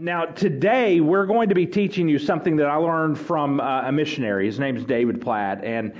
Now, today we're going to be teaching you something that I learned from uh, a missionary. His name is David Platt. And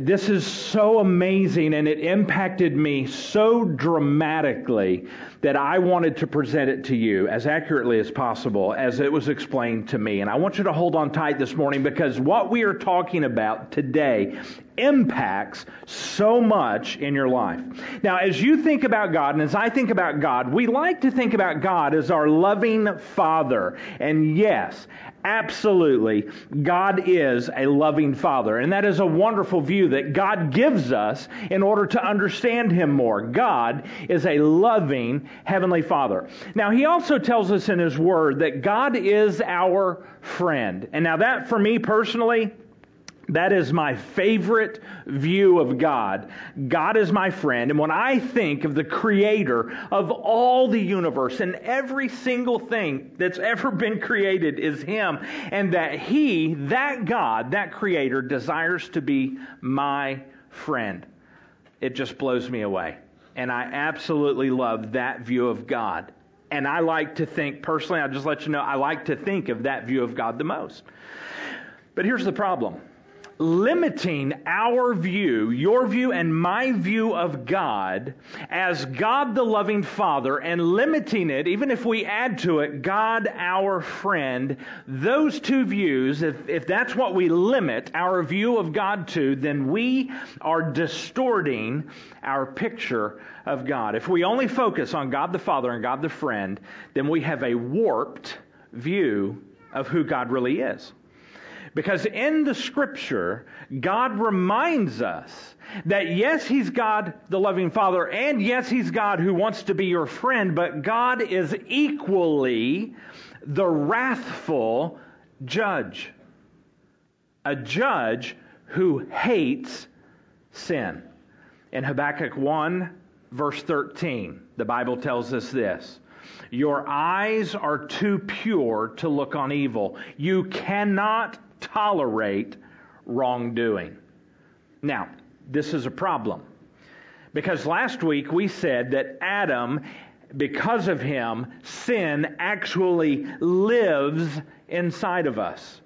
this is so amazing and it impacted me so dramatically that I wanted to present it to you as accurately as possible as it was explained to me. And I want you to hold on tight this morning because what we are talking about today impacts so much in your life. Now, as you think about God and as I think about God, we like to think about God as our loving Father. And yes, absolutely, God is a loving Father. And that is a wonderful view that God gives us in order to understand Him more. God is a loving Heavenly Father. Now, He also tells us in His Word that God is our friend. And now, that for me personally, that is my favorite view of God. God is my friend. And when I think of the creator of all the universe and every single thing that's ever been created is Him, and that He, that God, that creator, desires to be my friend, it just blows me away. And I absolutely love that view of God. And I like to think, personally, I'll just let you know, I like to think of that view of God the most. But here's the problem limiting our view, your view and my view of God as God the loving Father and limiting it, even if we add to it, God our friend, those two views, if, if that's what we limit our view of God to, then we are distorting our picture of God. If we only focus on God the Father and God the friend, then we have a warped view of who God really is. Because in the scripture, God reminds us that yes, He's God, the loving Father, and yes, He's God who wants to be your friend, but God is equally the wrathful judge. A judge who hates sin. In Habakkuk 1, verse 13, the Bible tells us this. Your eyes are too pure to look on evil. You cannot tolerate wrongdoing. Now, this is a problem. Because last week we said that Adam, because of him, sin actually lives inside of us.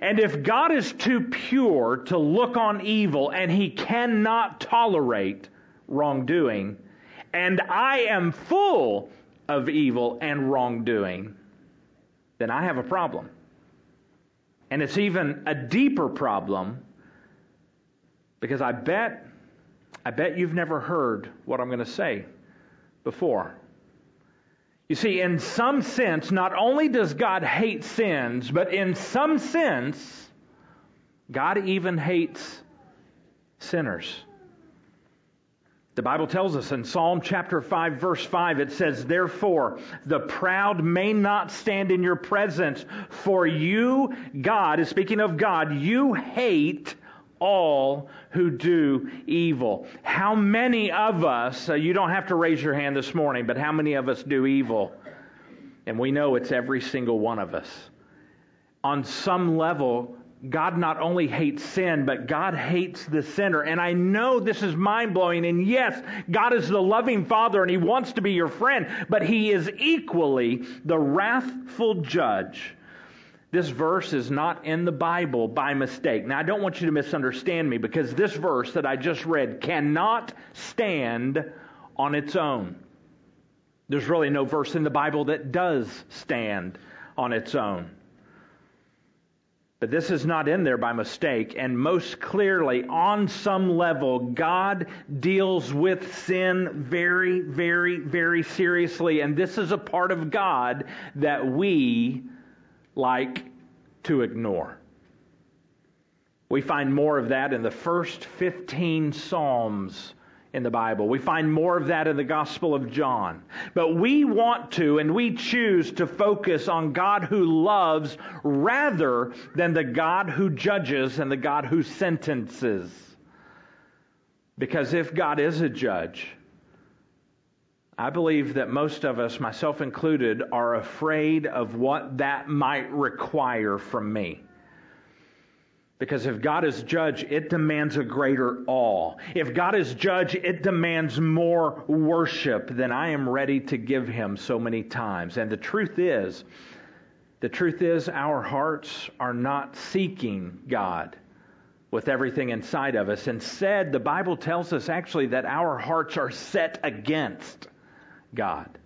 And if God is too pure to look on evil and he cannot tolerate wrongdoing, and I am full of evil and wrongdoing, then I have a problem. And it's even a deeper problem because I bet I bet you've never heard what I'm going to say before. You see, in some sense, not only does God hate sins, but in some sense, God even hates sinners. The Bible tells us in Psalm chapter 5 verse 5, it says, Therefore, the proud may not stand in your presence, for you, God, is speaking of God, you hate all who do evil. How many of us, uh, you don't have to raise your hand this morning, but how many of us do evil? And we know it's every single one of us. On some level, God not only hates sin, but God hates the sinner. And I know this is mind blowing. And yes, God is the loving Father and He wants to be your friend, but He is equally the wrathful judge. This verse is not in the Bible by mistake. Now, I don't want you to misunderstand me because this verse that I just read cannot stand on its own. There's really no verse in the Bible that does stand on its own. But this is not in there by mistake. And most clearly, on some level, God deals with sin very, very, very seriously. And this is a part of God that we like to ignore. We find more of that in the first 15 Psalms in the Bible. We find more of that in the Gospel of John. But we want to and we choose to focus on God who loves rather than the God who judges and the God who sentences. Because if God is a judge, I believe that most of us, myself included, are afraid of what that might require from me. Because if God is judge, it demands a greater awe. If God is judge, it demands more worship than I am ready to give him so many times. And the truth is, the truth is, our hearts are not seeking God with everything inside of us. Instead, the Bible tells us actually that our hearts are set against God.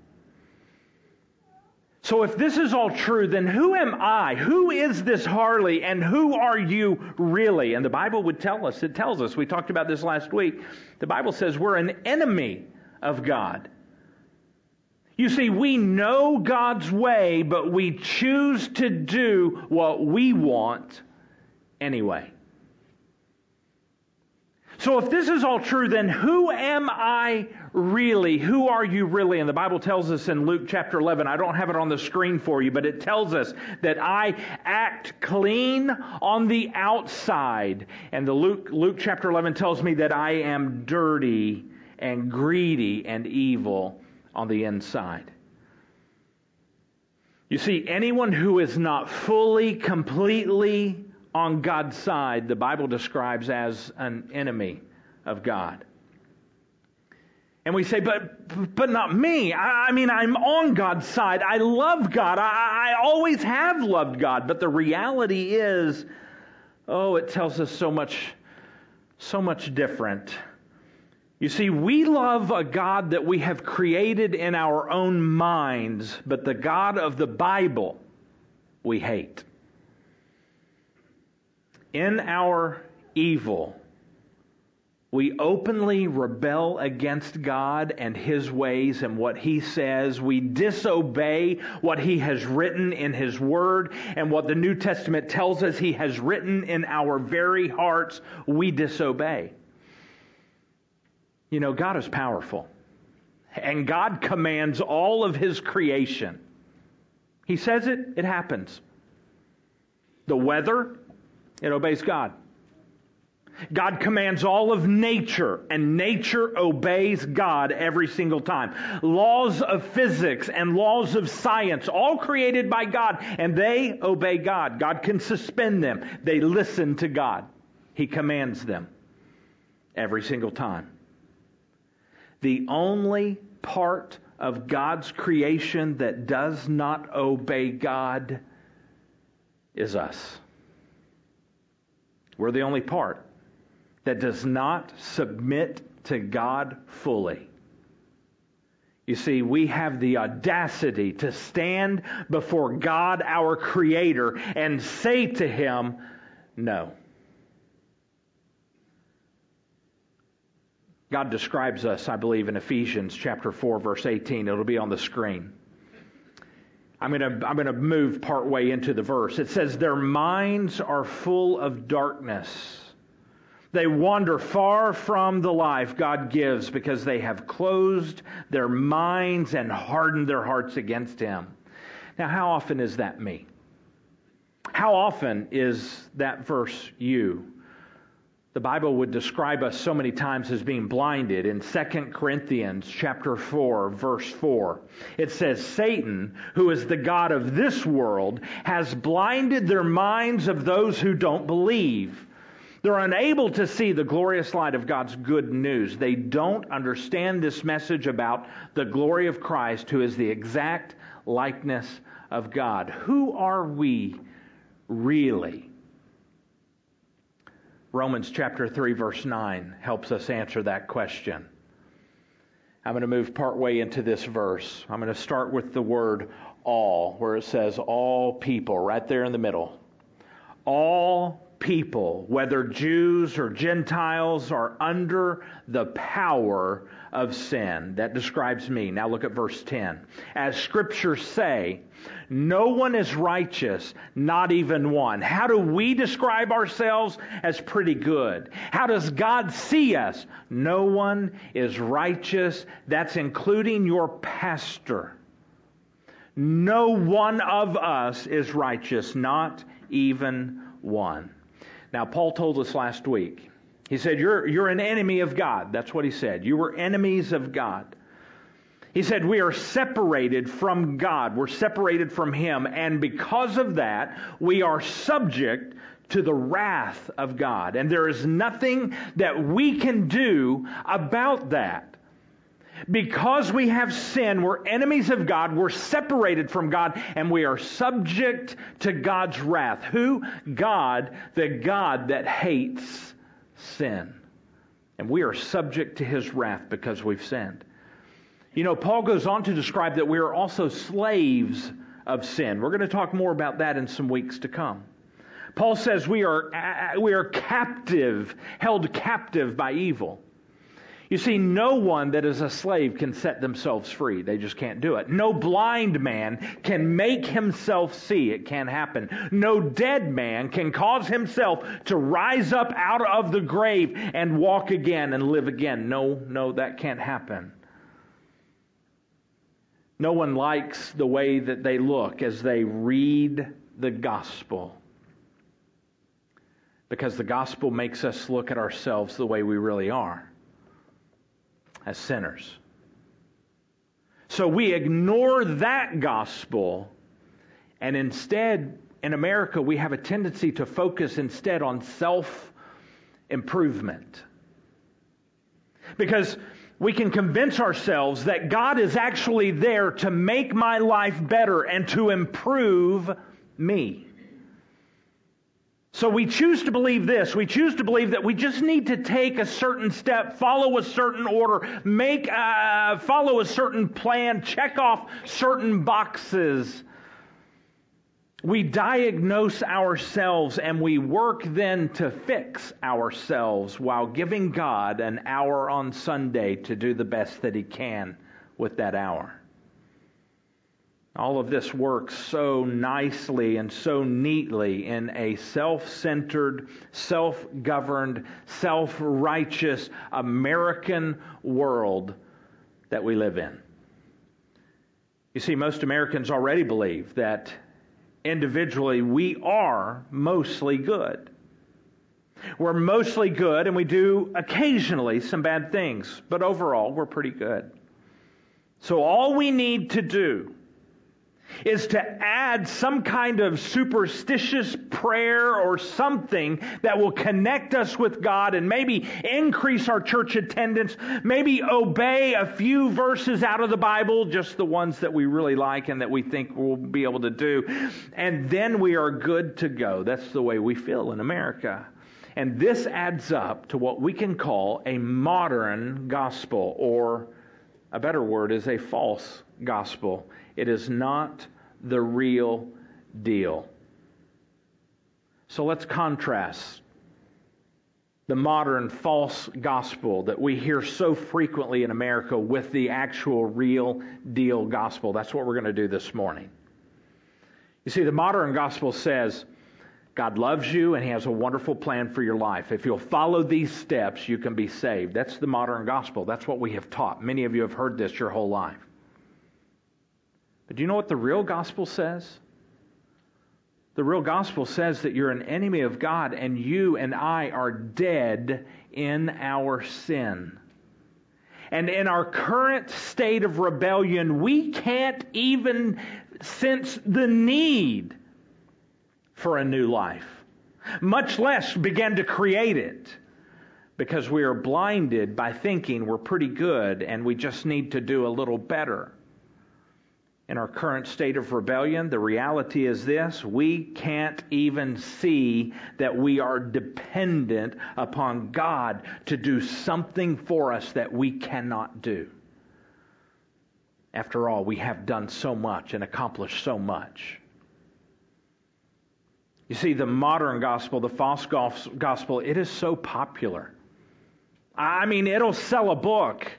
So if this is all true, then who am I? Who is this Harley and who are you really? And the Bible would tell us, it tells us, we talked about this last week. The Bible says we're an enemy of God. You see, we know God's way, but we choose to do what we want anyway. So if this is all true, then who am I really? Who are you really? And the Bible tells us in Luke chapter 11, I don't have it on the screen for you, but it tells us that I act clean on the outside. And the Luke, Luke chapter 11 tells me that I am dirty and greedy and evil on the inside. You see, anyone who is not fully, completely on God's side, the Bible describes as an enemy of God. And we say, but, but not me. I, I mean, I'm on God's side. I love God. I, I always have loved God. But the reality is, oh, it tells us so much, so much different. You see, we love a God that we have created in our own minds, but the God of the Bible we hate in our evil, we openly rebel against God and His ways and what He says. We disobey what He has written in His Word and what the New Testament tells us He has written in our very hearts. We disobey. You know, God is powerful. And God commands all of His creation. He says it, it happens. The weather, it obeys God. God commands all of nature, and nature obeys God every single time. Laws of physics and laws of science, all created by God, and they obey God. God can suspend them. They listen to God. He commands them every single time. The only part of God's creation that does not obey God is us. We're the only part that does not submit to God fully. You see, we have the audacity to stand before God, our Creator, and say to Him, No. God describes us, I believe, in Ephesians chapter 4, verse 18. It'll be on the screen. I'm going to I'm going to move partway into the verse. It says, Their minds are full of darkness. They wander far from the life God gives because they have closed their minds and hardened their hearts against Him. Now, how often is that me? How often is that verse you? The Bible would describe us so many times as being blinded. In 2 Corinthians chapter 4 verse 4, it says Satan, who is the god of this world, has blinded their minds of those who don't believe. They're unable to see the glorious light of God's good news. They don't understand this message about the glory of Christ, who is the exact likeness of God. Who are we really? Romans chapter 3 verse 9 helps us answer that question. I'm going to move partway into this verse. I'm going to start with the word all, where it says all people, right there in the middle. All people, whether Jews or Gentiles, are under the power of sin. That describes me. Now look at verse 10. As scriptures say, no one is righteous, not even one. How do we describe ourselves? As pretty good. How does God see us? No one is righteous. That's including your pastor. No one of us is righteous, not even one. Now, Paul told us last week he said, you're, you're an enemy of God. That's what he said. You were enemies of God. He said, We are separated from God. We're separated from Him. And because of that, we are subject to the wrath of God. And there is nothing that we can do about that. Because we have sin, we're enemies of God, we're separated from God, and we are subject to God's wrath. Who? God, the God that hates sin. And we are subject to his wrath because we've sinned. You know, Paul goes on to describe that we are also slaves of sin. We're going to talk more about that in some weeks to come. Paul says we are, we are captive, held captive by evil. You see, no one that is a slave can set themselves free. They just can't do it. No blind man can make himself see. It can't happen. No dead man can cause himself to rise up out of the grave and walk again and live again. No, no, that can't happen. No one likes the way that they look as they read the gospel because the gospel makes us look at ourselves the way we really are as sinners. So we ignore that gospel, and instead, in America, we have a tendency to focus instead on self improvement. Because we can convince ourselves that God is actually there to make my life better and to improve me. So we choose to believe this. We choose to believe that we just need to take a certain step, follow a certain order, make, uh, follow a certain plan, check off certain boxes. We diagnose ourselves and we work then to fix ourselves while giving God an hour on Sunday to do the best that He can with that hour. All of this works so nicely and so neatly in a self centered, self governed, self righteous American world that we live in. You see, most Americans already believe that individually we are mostly good. We're mostly good, and we do occasionally some bad things, but overall, we're pretty good. So, all we need to do is to add some kind of superstitious prayer or something that will connect us with God and maybe increase our church attendance, maybe obey a few verses out of the Bible, just the ones that we really like and that we think we'll be able to do. And then we are good to go. That's the way we feel in America. And this adds up to what we can call a modern gospel, or a better word is a false gospel. It is not the real deal. So let's contrast the modern false gospel that we hear so frequently in America with the actual real deal gospel. That's what we're going to do this morning. You see, the modern gospel says God loves you and He has a wonderful plan for your life. If you'll follow these steps, you can be saved. That's the modern gospel. That's what we have taught. Many of you have heard this your whole life. But do you know what the real gospel says? The real gospel says that you're an enemy of God and you and I are dead in our sin. And in our current state of rebellion, we can't even sense the need for a new life, much less begin to create it because we are blinded by thinking we're pretty good and we just need to do a little better in our current state of rebellion, the reality is this we can't even see that we are dependent upon God to do something for us that we cannot do. After all, we have done so much and accomplished so much. You see, the modern gospel, the false gospel, it is so popular. I mean, it'll sell a book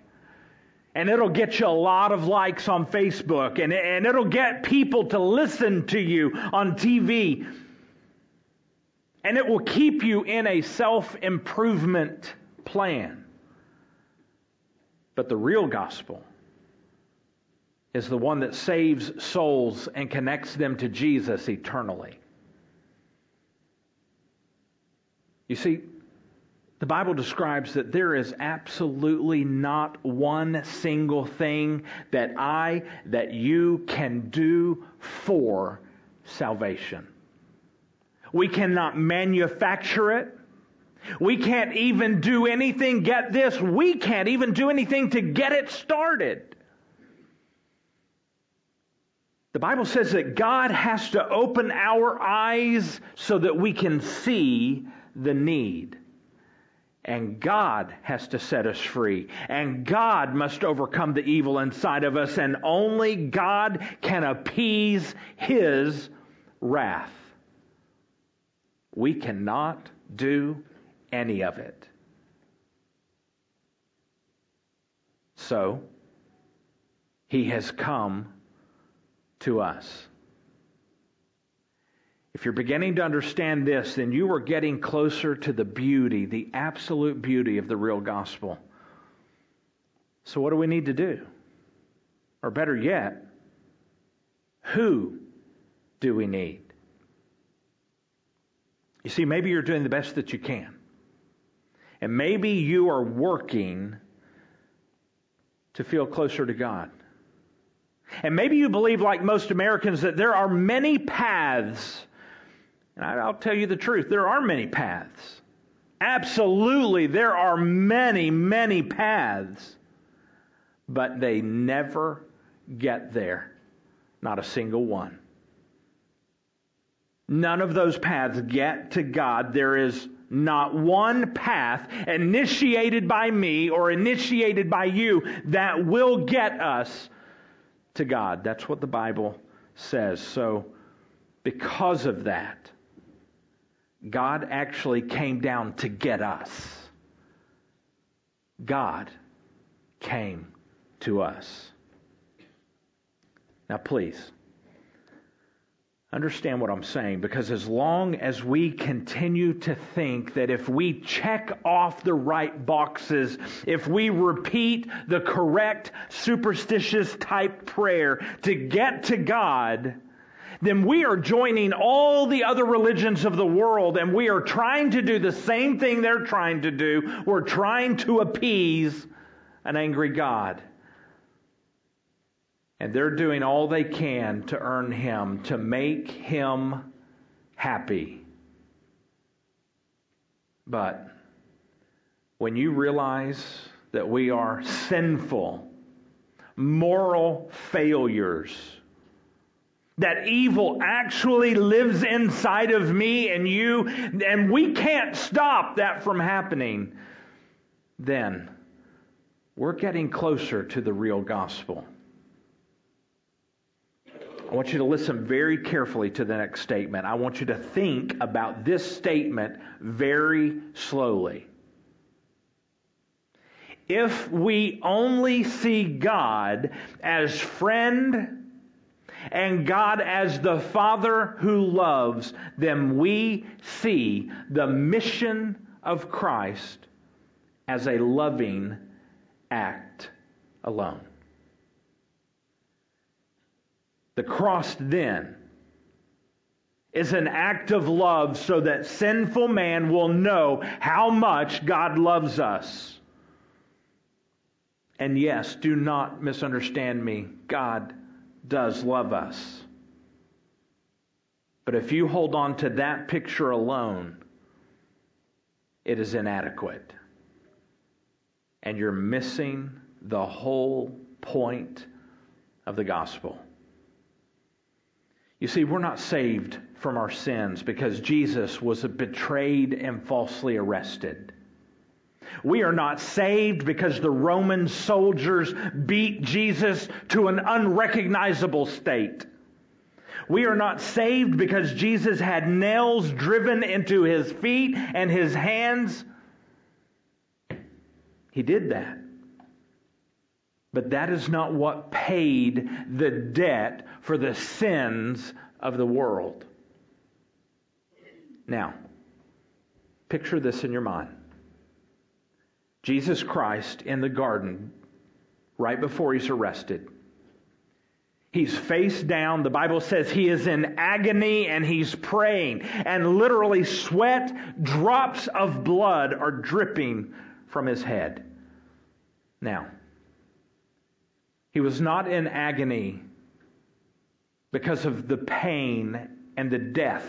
and it'll get you a lot of likes on Facebook, and, and it'll get people to listen to you on TV. And it will keep you in a self improvement plan. But the real gospel is the one that saves souls and connects them to Jesus eternally. You see, the Bible describes that there is absolutely not one single thing that I, that you can do for salvation. We cannot manufacture it. We can't even do anything, get this, we can't even do anything to get it started. The Bible says that God has to open our eyes so that we can see the need. And God has to set us free. And God must overcome the evil inside of us. And only God can appease His wrath. We cannot do any of it. So, He has come to us. If you're beginning to understand this, then you are getting closer to the beauty, the absolute beauty of the real gospel. So, what do we need to do? Or better yet, who do we need? You see, maybe you're doing the best that you can. And maybe you are working to feel closer to God. And maybe you believe, like most Americans, that there are many paths. And I'll tell you the truth there are many paths. Absolutely, there are many, many paths. But they never get there. Not a single one. None of those paths get to God. There is not one path initiated by me or initiated by you that will get us to God. That's what the Bible says. So, because of that, God actually came down to get us. God came to us. Now, please, understand what I'm saying because as long as we continue to think that if we check off the right boxes, if we repeat the correct superstitious type prayer to get to God, then we are joining all the other religions of the world and we are trying to do the same thing they're trying to do. We're trying to appease an angry God. And they're doing all they can to earn him, to make him happy. But when you realize that we are sinful, moral failures, that evil actually lives inside of me and you, and we can't stop that from happening, then we're getting closer to the real gospel. I want you to listen very carefully to the next statement. I want you to think about this statement very slowly. If we only see God as friend and God as the Father who loves, then we see the mission of Christ as a loving act alone. The cross then is an act of love so that sinful man will know how much God loves us. And yes, do not misunderstand me. God does love us. But if you hold on to that picture alone, it is inadequate. And you're missing the whole point of the gospel. You see, we're not saved from our sins because Jesus was betrayed and falsely arrested. We are not saved because the Roman soldiers beat Jesus to an unrecognizable state. We are not saved because Jesus had nails driven into his feet and his hands. He did that. But that is not what paid the debt for the sins of the world. Now, picture this in your mind. Jesus Christ in the garden, right before he's arrested. He's face down. The Bible says he is in agony and he's praying. And literally, sweat, drops of blood are dripping from his head. Now, he was not in agony because of the pain and the death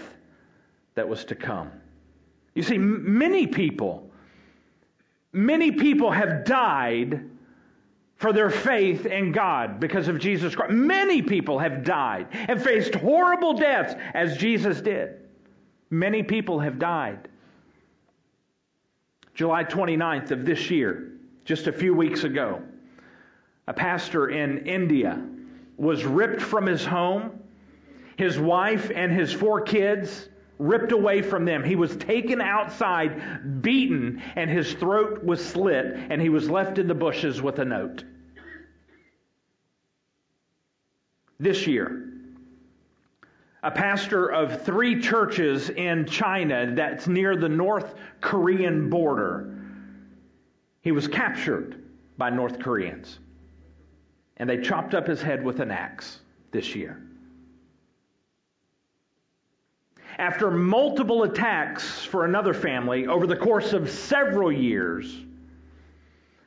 that was to come. You see, many people, many people have died for their faith in God because of Jesus Christ. Many people have died and faced horrible deaths as Jesus did. Many people have died. July 29th of this year, just a few weeks ago, a pastor in India was ripped from his home, his wife and his four kids ripped away from them. He was taken outside, beaten, and his throat was slit, and he was left in the bushes with a note. This year, a pastor of three churches in China that's near the North Korean border, he was captured by North Koreans. And they chopped up his head with an axe this year. After multiple attacks for another family over the course of several years,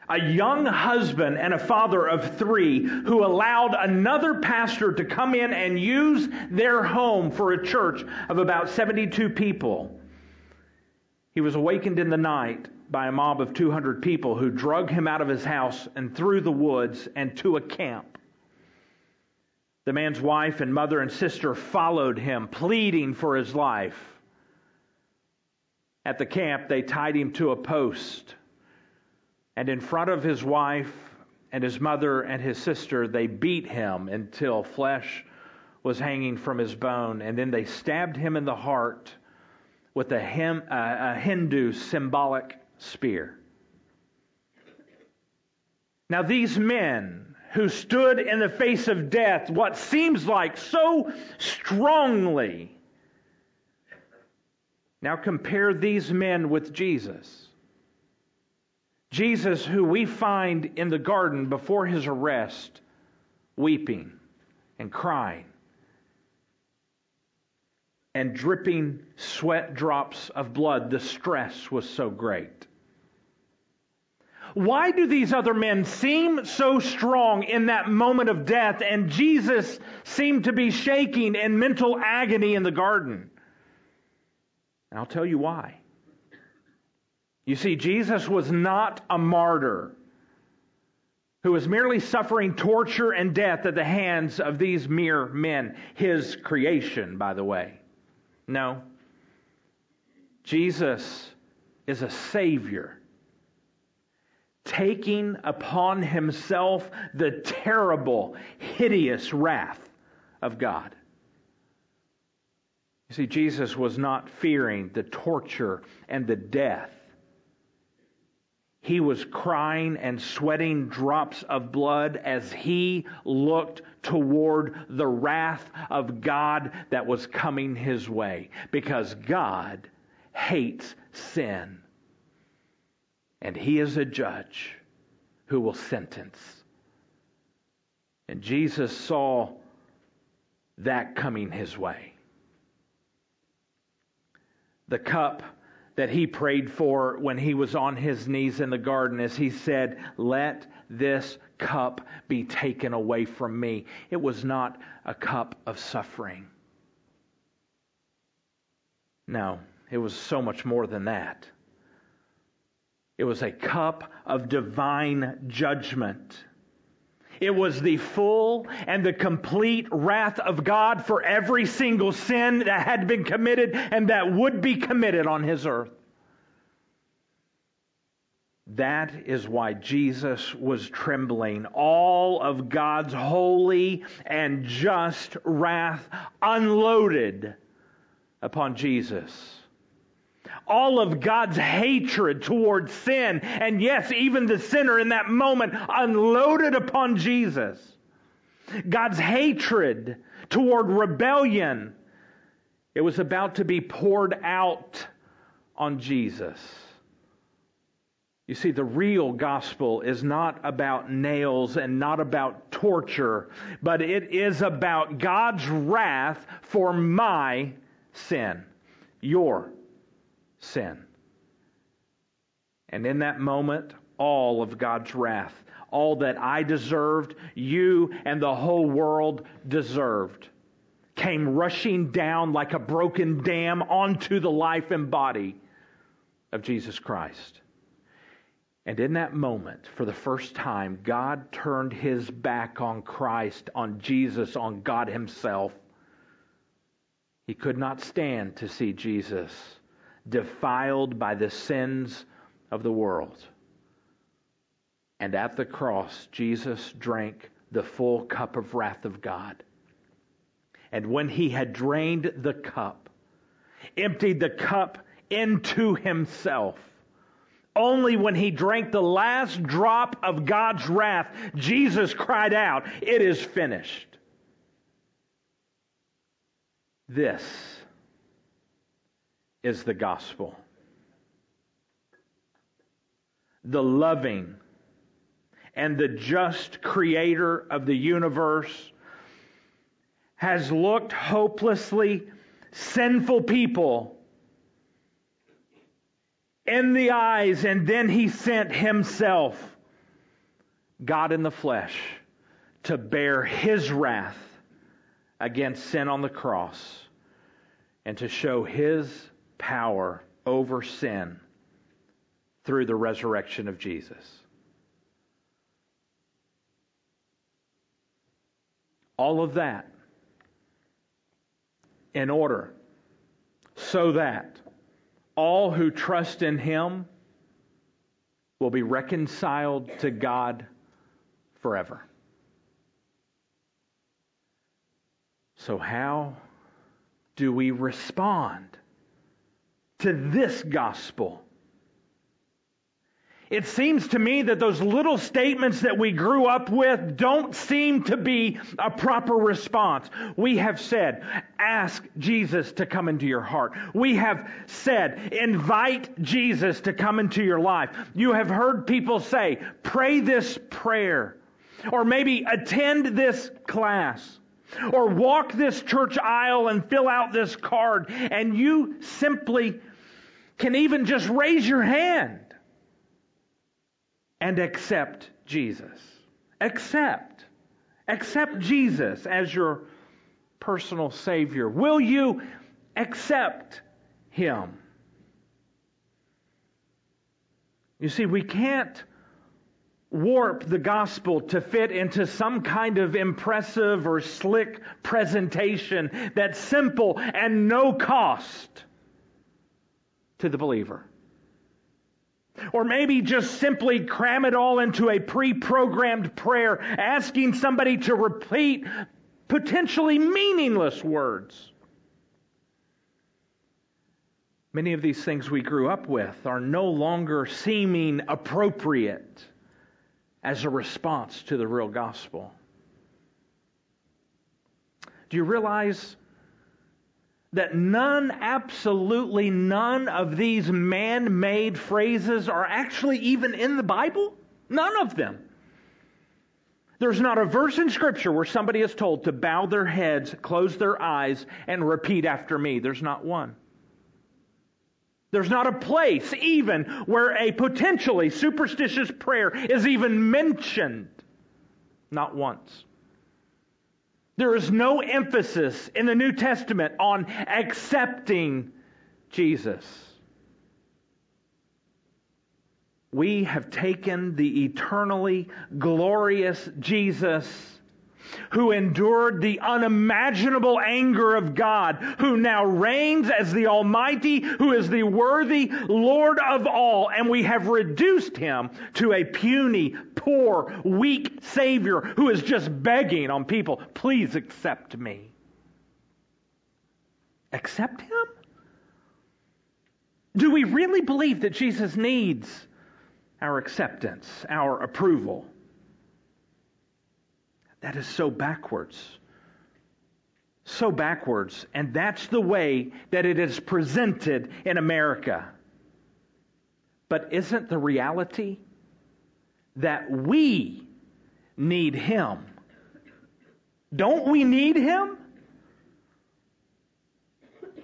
a young husband and a father of three who allowed another pastor to come in and use their home for a church of about 72 people. He was awakened in the night by a mob of 200 people who drug him out of his house and through the woods and to a camp. The man's wife and mother and sister followed him, pleading for his life. At the camp, they tied him to a post. And in front of his wife and his mother and his sister, they beat him until flesh was hanging from his bone. And then they stabbed him in the heart with a, a Hindu symbolic spear. Now, these men who stood in the face of death, what seems like so strongly. Now compare these men with Jesus. Jesus, who we find in the garden before his arrest, weeping and crying and dripping sweat drops of blood. The stress was so great. Why do these other men seem so strong in that moment of death and Jesus seemed to be shaking in mental agony in the garden? And I'll tell you why. You see, Jesus was not a martyr who was merely suffering torture and death at the hands of these mere men, his creation, by the way. No. Jesus is a Savior taking upon himself the terrible, hideous wrath of God. You see, Jesus was not fearing the torture and the death. He was crying and sweating drops of blood as he looked toward the wrath of God that was coming his way. Because God hates sin and he is a judge who will sentence. And Jesus saw that coming his way. The cup that he prayed for when he was on his knees in the garden as he said, Let this cup be taken away from me. It was not a cup of suffering. No, it was so much more than that. It was a cup of divine judgment. It was the full and the complete wrath of God for every single sin that had been committed and that would be committed on his earth. That is why Jesus was trembling. All of God's holy and just wrath unloaded upon Jesus all of God's hatred towards sin, and yes, even the sinner in that moment unloaded upon Jesus. God's hatred toward rebellion, it was about to be poured out on Jesus. You see, the real gospel is not about nails and not about torture, but it is about God's wrath for my sin, your sin. And in that moment, all of God's wrath, all that I deserved, you and the whole world deserved, came rushing down like a broken dam onto the life and body of Jesus Christ. And in that moment, for the first time, God turned his back on Christ, on Jesus, on God himself. He could not stand to see Jesus defiled by the sins of the world. And at the cross, Jesus drank the full cup of wrath of God. And when he had drained the cup, emptied the cup into himself, only when he drank the last drop of God's wrath, Jesus cried out, It is finished. This is the gospel. The loving and the just creator of the universe has looked hopelessly sinful people in the eyes, and then he sent himself, God in the flesh, to bear his wrath against sin on the cross and to show his power over sin through the resurrection of Jesus. All of that in order so that all who trust in him will be reconciled to God forever. So, how do we respond to this gospel? It seems to me that those little statements that we grew up with don't seem to be a proper response. We have said, ask Jesus to come into your heart. We have said, invite Jesus to come into your life. You have heard people say, pray this prayer. Or maybe attend this class. Or walk this church aisle and fill out this card. And you simply can even just raise your hand and accept Jesus. Accept. Accept Jesus as your personal Savior. Will you accept Him? You see, we can't warp the gospel to fit into some kind of impressive or slick presentation that's simple and no cost to the believer. Or maybe just simply cram it all into a pre programmed prayer, asking somebody to repeat potentially meaningless words. Many of these things we grew up with are no longer seeming appropriate as a response to the real gospel. Do you realize that none, absolutely none of these man made phrases are actually even in the Bible? None of them. There's not a verse in Scripture where somebody is told to bow their heads, close their eyes, and repeat after me. There's not one. There's not a place even where a potentially superstitious prayer is even mentioned. Not once. There is no emphasis in the New Testament on accepting Jesus. We have taken the eternally glorious Jesus who endured the unimaginable anger of God, who now reigns as the Almighty, who is the worthy Lord of all, and we have reduced him to a puny, poor, weak Savior who is just begging on people, please accept me. Accept him? Do we really believe that Jesus needs our acceptance, our approval? That is so backwards. So backwards. And that's the way that it is presented in America. But isn't the reality that we need Him? Don't we need Him?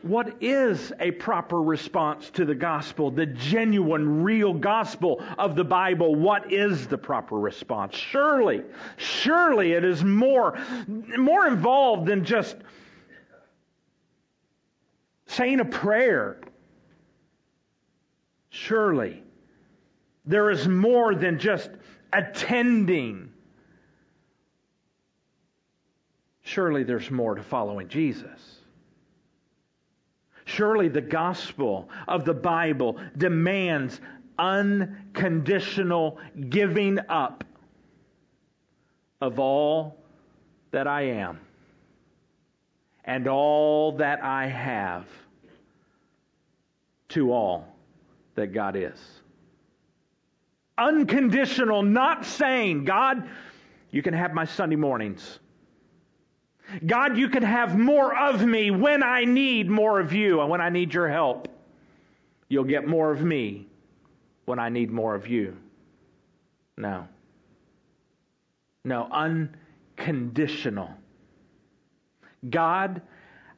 What is a proper response to the gospel, the genuine, real gospel of the Bible? What is the proper response? Surely, surely it is more, more involved than just saying a prayer. Surely there is more than just attending. Surely there's more to following Jesus. Surely the gospel of the Bible demands unconditional giving up of all that I am and all that I have to all that God is. Unconditional, not saying, God, you can have my Sunday mornings. God, you can have more of me when I need more of you and when I need your help. You'll get more of me when I need more of you. No. No, unconditional. God,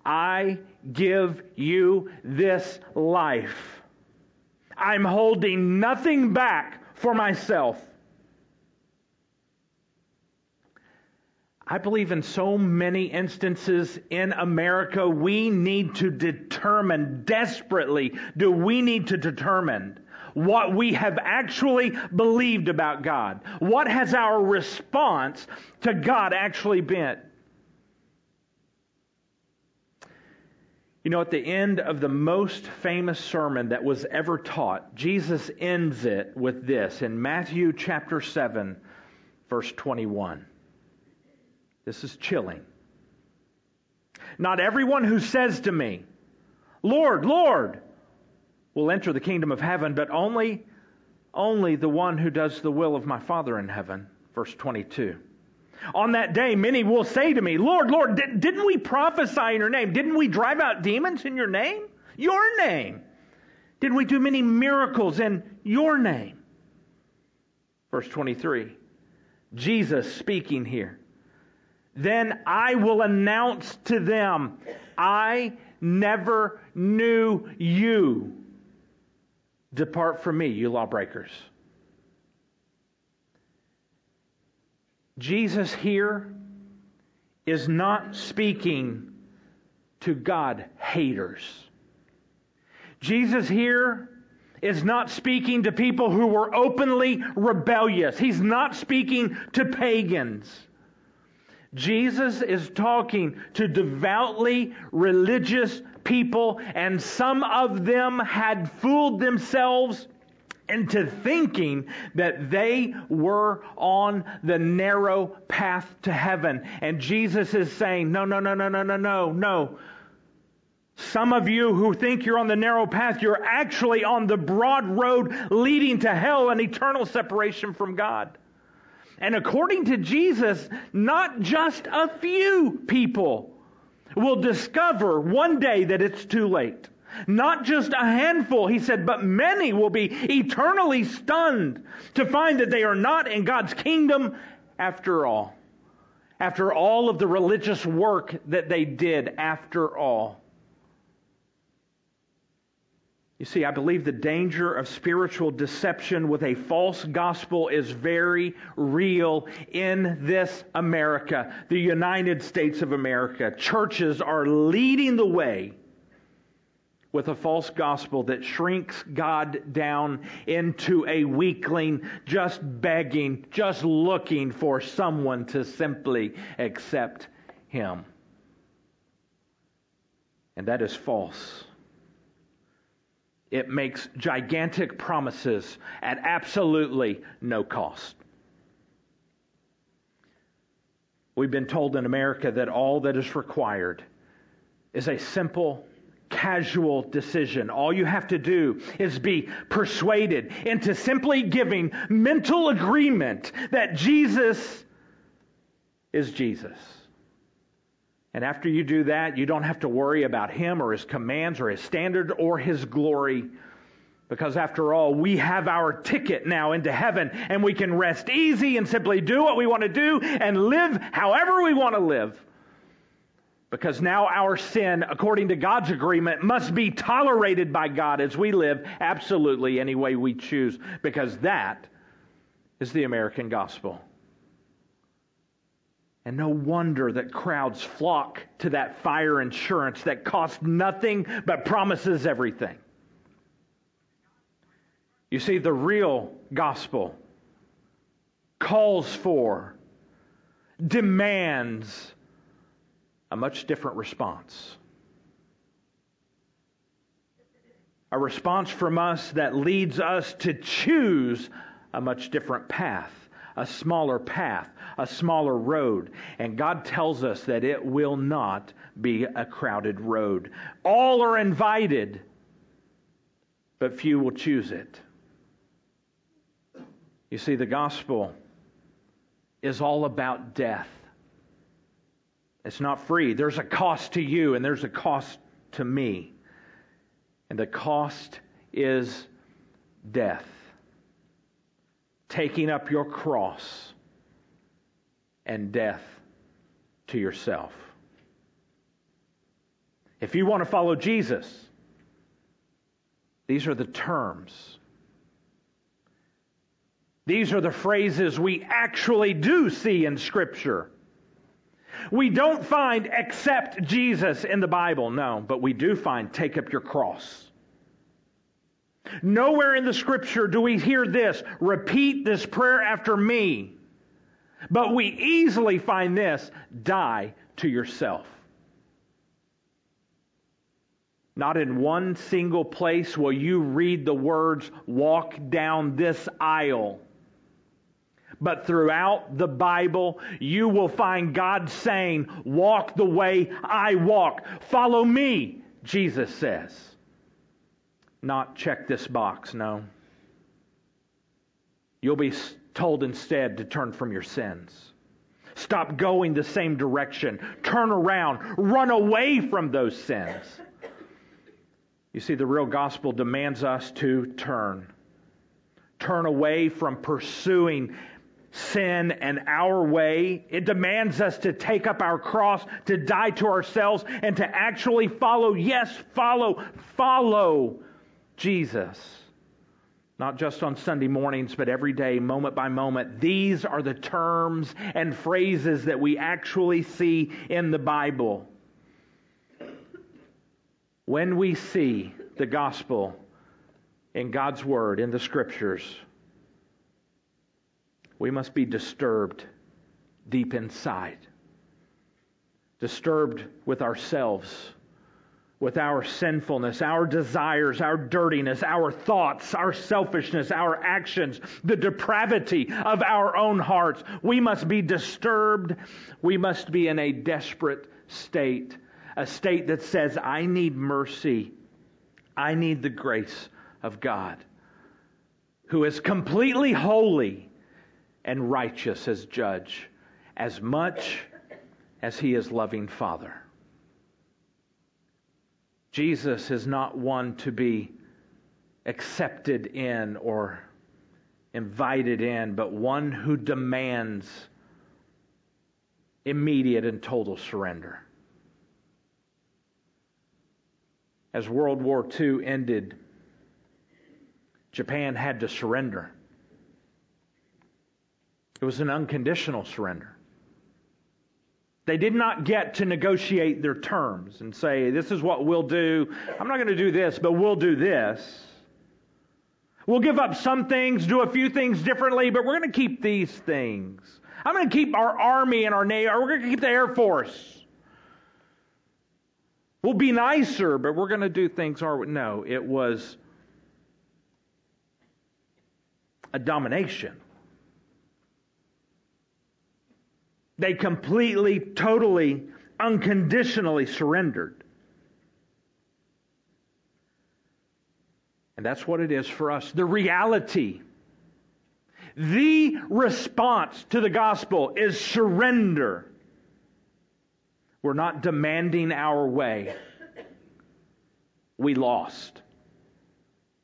I give you this life. I'm holding nothing back for myself. I believe in so many instances in America, we need to determine desperately, do we need to determine what we have actually believed about God? What has our response to God actually been? You know, at the end of the most famous sermon that was ever taught, Jesus ends it with this in Matthew chapter 7, verse 21. This is chilling. Not everyone who says to me, Lord, Lord, will enter the kingdom of heaven, but only, only the one who does the will of my Father in heaven. Verse 22. On that day, many will say to me, Lord, Lord, didn't we prophesy in your name? Didn't we drive out demons in your name? Your name. Didn't we do many miracles in your name? Verse 23. Jesus speaking here. Then I will announce to them, I never knew you. Depart from me, you lawbreakers. Jesus here is not speaking to God haters. Jesus here is not speaking to people who were openly rebellious. He's not speaking to pagans. Jesus is talking to devoutly religious people, and some of them had fooled themselves into thinking that they were on the narrow path to heaven. And Jesus is saying, No, no, no, no, no, no, no, no. Some of you who think you're on the narrow path, you're actually on the broad road leading to hell and eternal separation from God. And according to Jesus, not just a few people will discover one day that it's too late. Not just a handful, he said, but many will be eternally stunned to find that they are not in God's kingdom after all. After all of the religious work that they did after all. You see, I believe the danger of spiritual deception with a false gospel is very real in this America, the United States of America. Churches are leading the way with a false gospel that shrinks God down into a weakling, just begging, just looking for someone to simply accept Him. And that is false. It makes gigantic promises at absolutely no cost. We've been told in America that all that is required is a simple, casual decision. All you have to do is be persuaded into simply giving mental agreement that Jesus is Jesus. And after you do that, you don't have to worry about him or his commands or his standard or his glory. Because after all, we have our ticket now into heaven and we can rest easy and simply do what we want to do and live however we want to live. Because now our sin, according to God's agreement, must be tolerated by God as we live absolutely any way we choose. Because that is the American gospel. And no wonder that crowds flock to that fire insurance that costs nothing but promises everything. You see, the real gospel calls for, demands a much different response. A response from us that leads us to choose a much different path, a smaller path, a smaller road. And God tells us that it will not be a crowded road. All are invited, but few will choose it. You see, the gospel is all about death. It's not free. There's a cost to you and there's a cost to me. And the cost is death. Taking up your cross and death to yourself. If you want to follow Jesus, these are the terms these are the phrases we actually do see in Scripture. We don't find accept Jesus in the Bible, no, but we do find take up your cross. Nowhere in the Scripture do we hear this repeat this prayer after me. But we easily find this die to yourself. Not in one single place will you read the words walk down this aisle. But throughout the Bible, you will find God saying, Walk the way I walk. Follow me, Jesus says. Not check this box, no. You'll be told instead to turn from your sins. Stop going the same direction. Turn around. Run away from those sins. You see, the real gospel demands us to turn. Turn away from pursuing sin and our way. It demands us to take up our cross, to die to ourselves, and to actually follow, yes, follow, follow Jesus. Not just on Sunday mornings, but every day, moment by moment. These are the terms and phrases that we actually see in the Bible. When we see the gospel in God's Word, in the Scriptures, we must be disturbed deep inside. Disturbed with ourselves, with our sinfulness, our desires, our dirtiness, our thoughts, our selfishness, our actions, the depravity of our own hearts. We must be disturbed. We must be in a desperate state, a state that says, I need mercy. I need the grace of God, who is completely holy and righteous as judge, as much as he is loving Father. Jesus is not one to be accepted in or invited in, but one who demands immediate and total surrender. As World War II ended, Japan had to surrender. It was an unconditional surrender. They did not get to negotiate their terms and say, This is what we'll do. I'm not going to do this, but we'll do this. We'll give up some things, do a few things differently, but we're going to keep these things. I'm going to keep our army and our navy, or we're going to keep the Air Force. We'll be nicer, but we're going to do things our way. No, it was a domination. They completely, totally, unconditionally surrendered. And that's what it is for us. The reality, the response to the gospel is surrender. We're not demanding our way. We lost.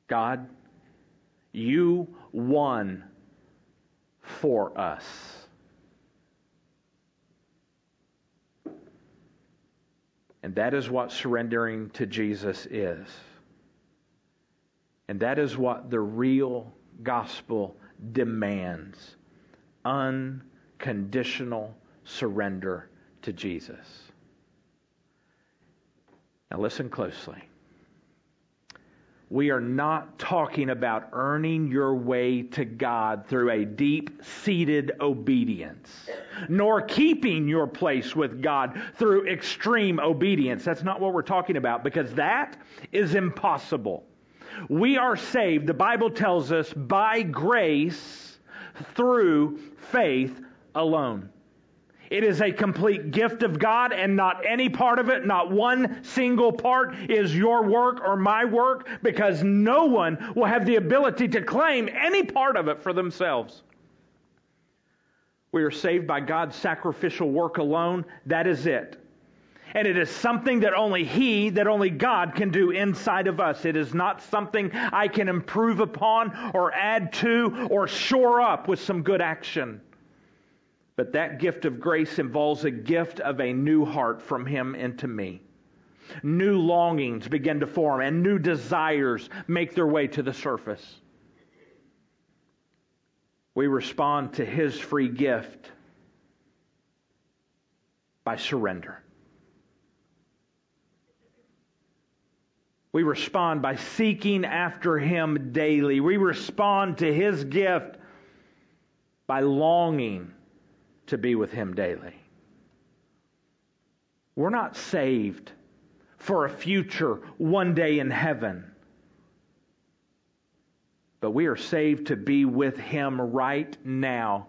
God, you won for us. And that is what surrendering to Jesus is. And that is what the real gospel demands unconditional surrender to Jesus. Now, listen closely. We are not talking about earning your way to God through a deep seated obedience, nor keeping your place with God through extreme obedience. That's not what we're talking about because that is impossible. We are saved, the Bible tells us, by grace through faith alone. It is a complete gift of God and not any part of it, not one single part is your work or my work because no one will have the ability to claim any part of it for themselves. We are saved by God's sacrificial work alone. That is it. And it is something that only He, that only God can do inside of us. It is not something I can improve upon or add to or shore up with some good action. But that gift of grace involves a gift of a new heart from Him into me. New longings begin to form, and new desires make their way to the surface. We respond to His free gift by surrender. We respond by seeking after Him daily. We respond to His gift by longing to be with Him daily. We're not saved for a future one day in heaven. But we are saved to be with Him right now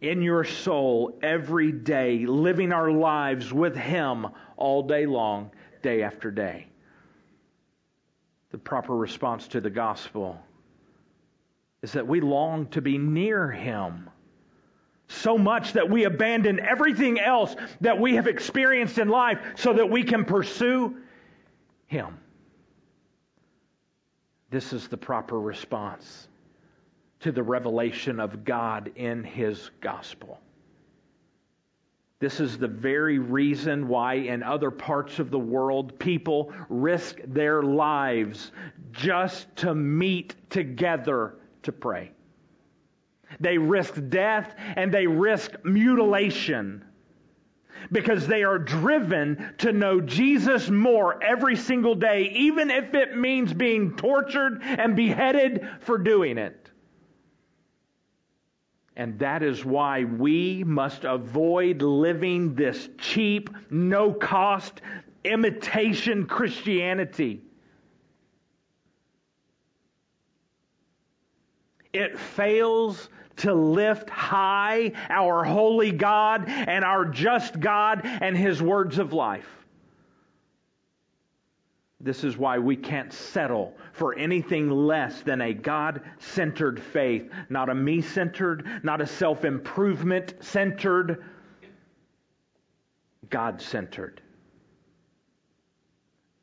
in your soul every day, living our lives with Him all day long, day after day. The proper response to the gospel is that we long to be near Him so much that we abandon everything else that we have experienced in life so that we can pursue Him. This is the proper response to the revelation of God in His gospel. This is the very reason why in other parts of the world people risk their lives just to meet together to pray. They risk death and they risk mutilation because they are driven to know Jesus more every single day, even if it means being tortured and beheaded for doing it. And that is why we must avoid living this cheap, no cost imitation Christianity. It fails to lift high our holy God and our just God and His words of life. This is why we can't settle for anything less than a God centered faith, not a me centered, not a self improvement centered, God centered.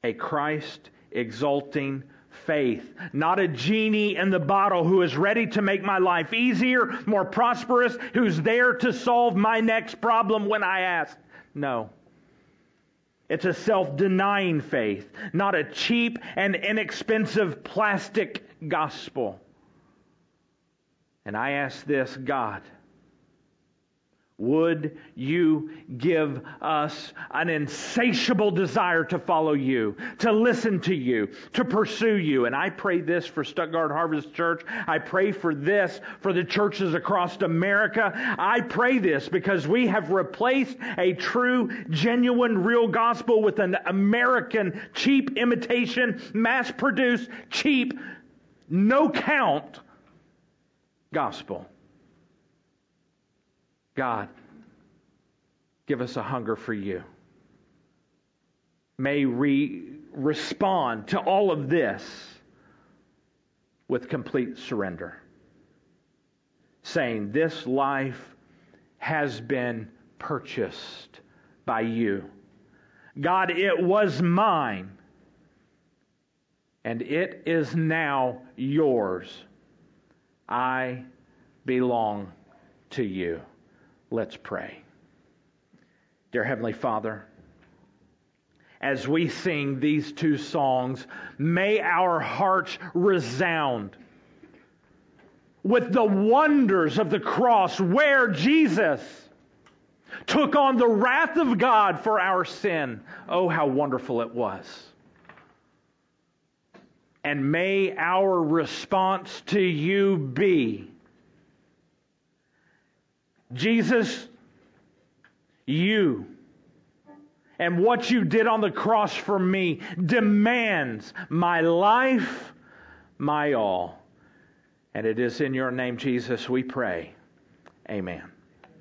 A Christ exalting faith, not a genie in the bottle who is ready to make my life easier, more prosperous, who's there to solve my next problem when I ask. No. It's a self denying faith, not a cheap and inexpensive plastic gospel. And I ask this God, would you give us an insatiable desire to follow you, to listen to you, to pursue you? And I pray this for Stuttgart Harvest Church. I pray for this for the churches across America. I pray this because we have replaced a true, genuine, real gospel with an American cheap imitation, mass produced, cheap, no count gospel. God, give us a hunger for you. May we respond to all of this with complete surrender, saying, This life has been purchased by you. God, it was mine, and it is now yours. I belong to you. Let's pray. Dear Heavenly Father, as we sing these two songs, may our hearts resound with the wonders of the cross where Jesus took on the wrath of God for our sin. Oh, how wonderful it was. And may our response to you be Jesus, you and what you did on the cross for me demands my life, my all. And it is in your name, Jesus, we pray. Amen.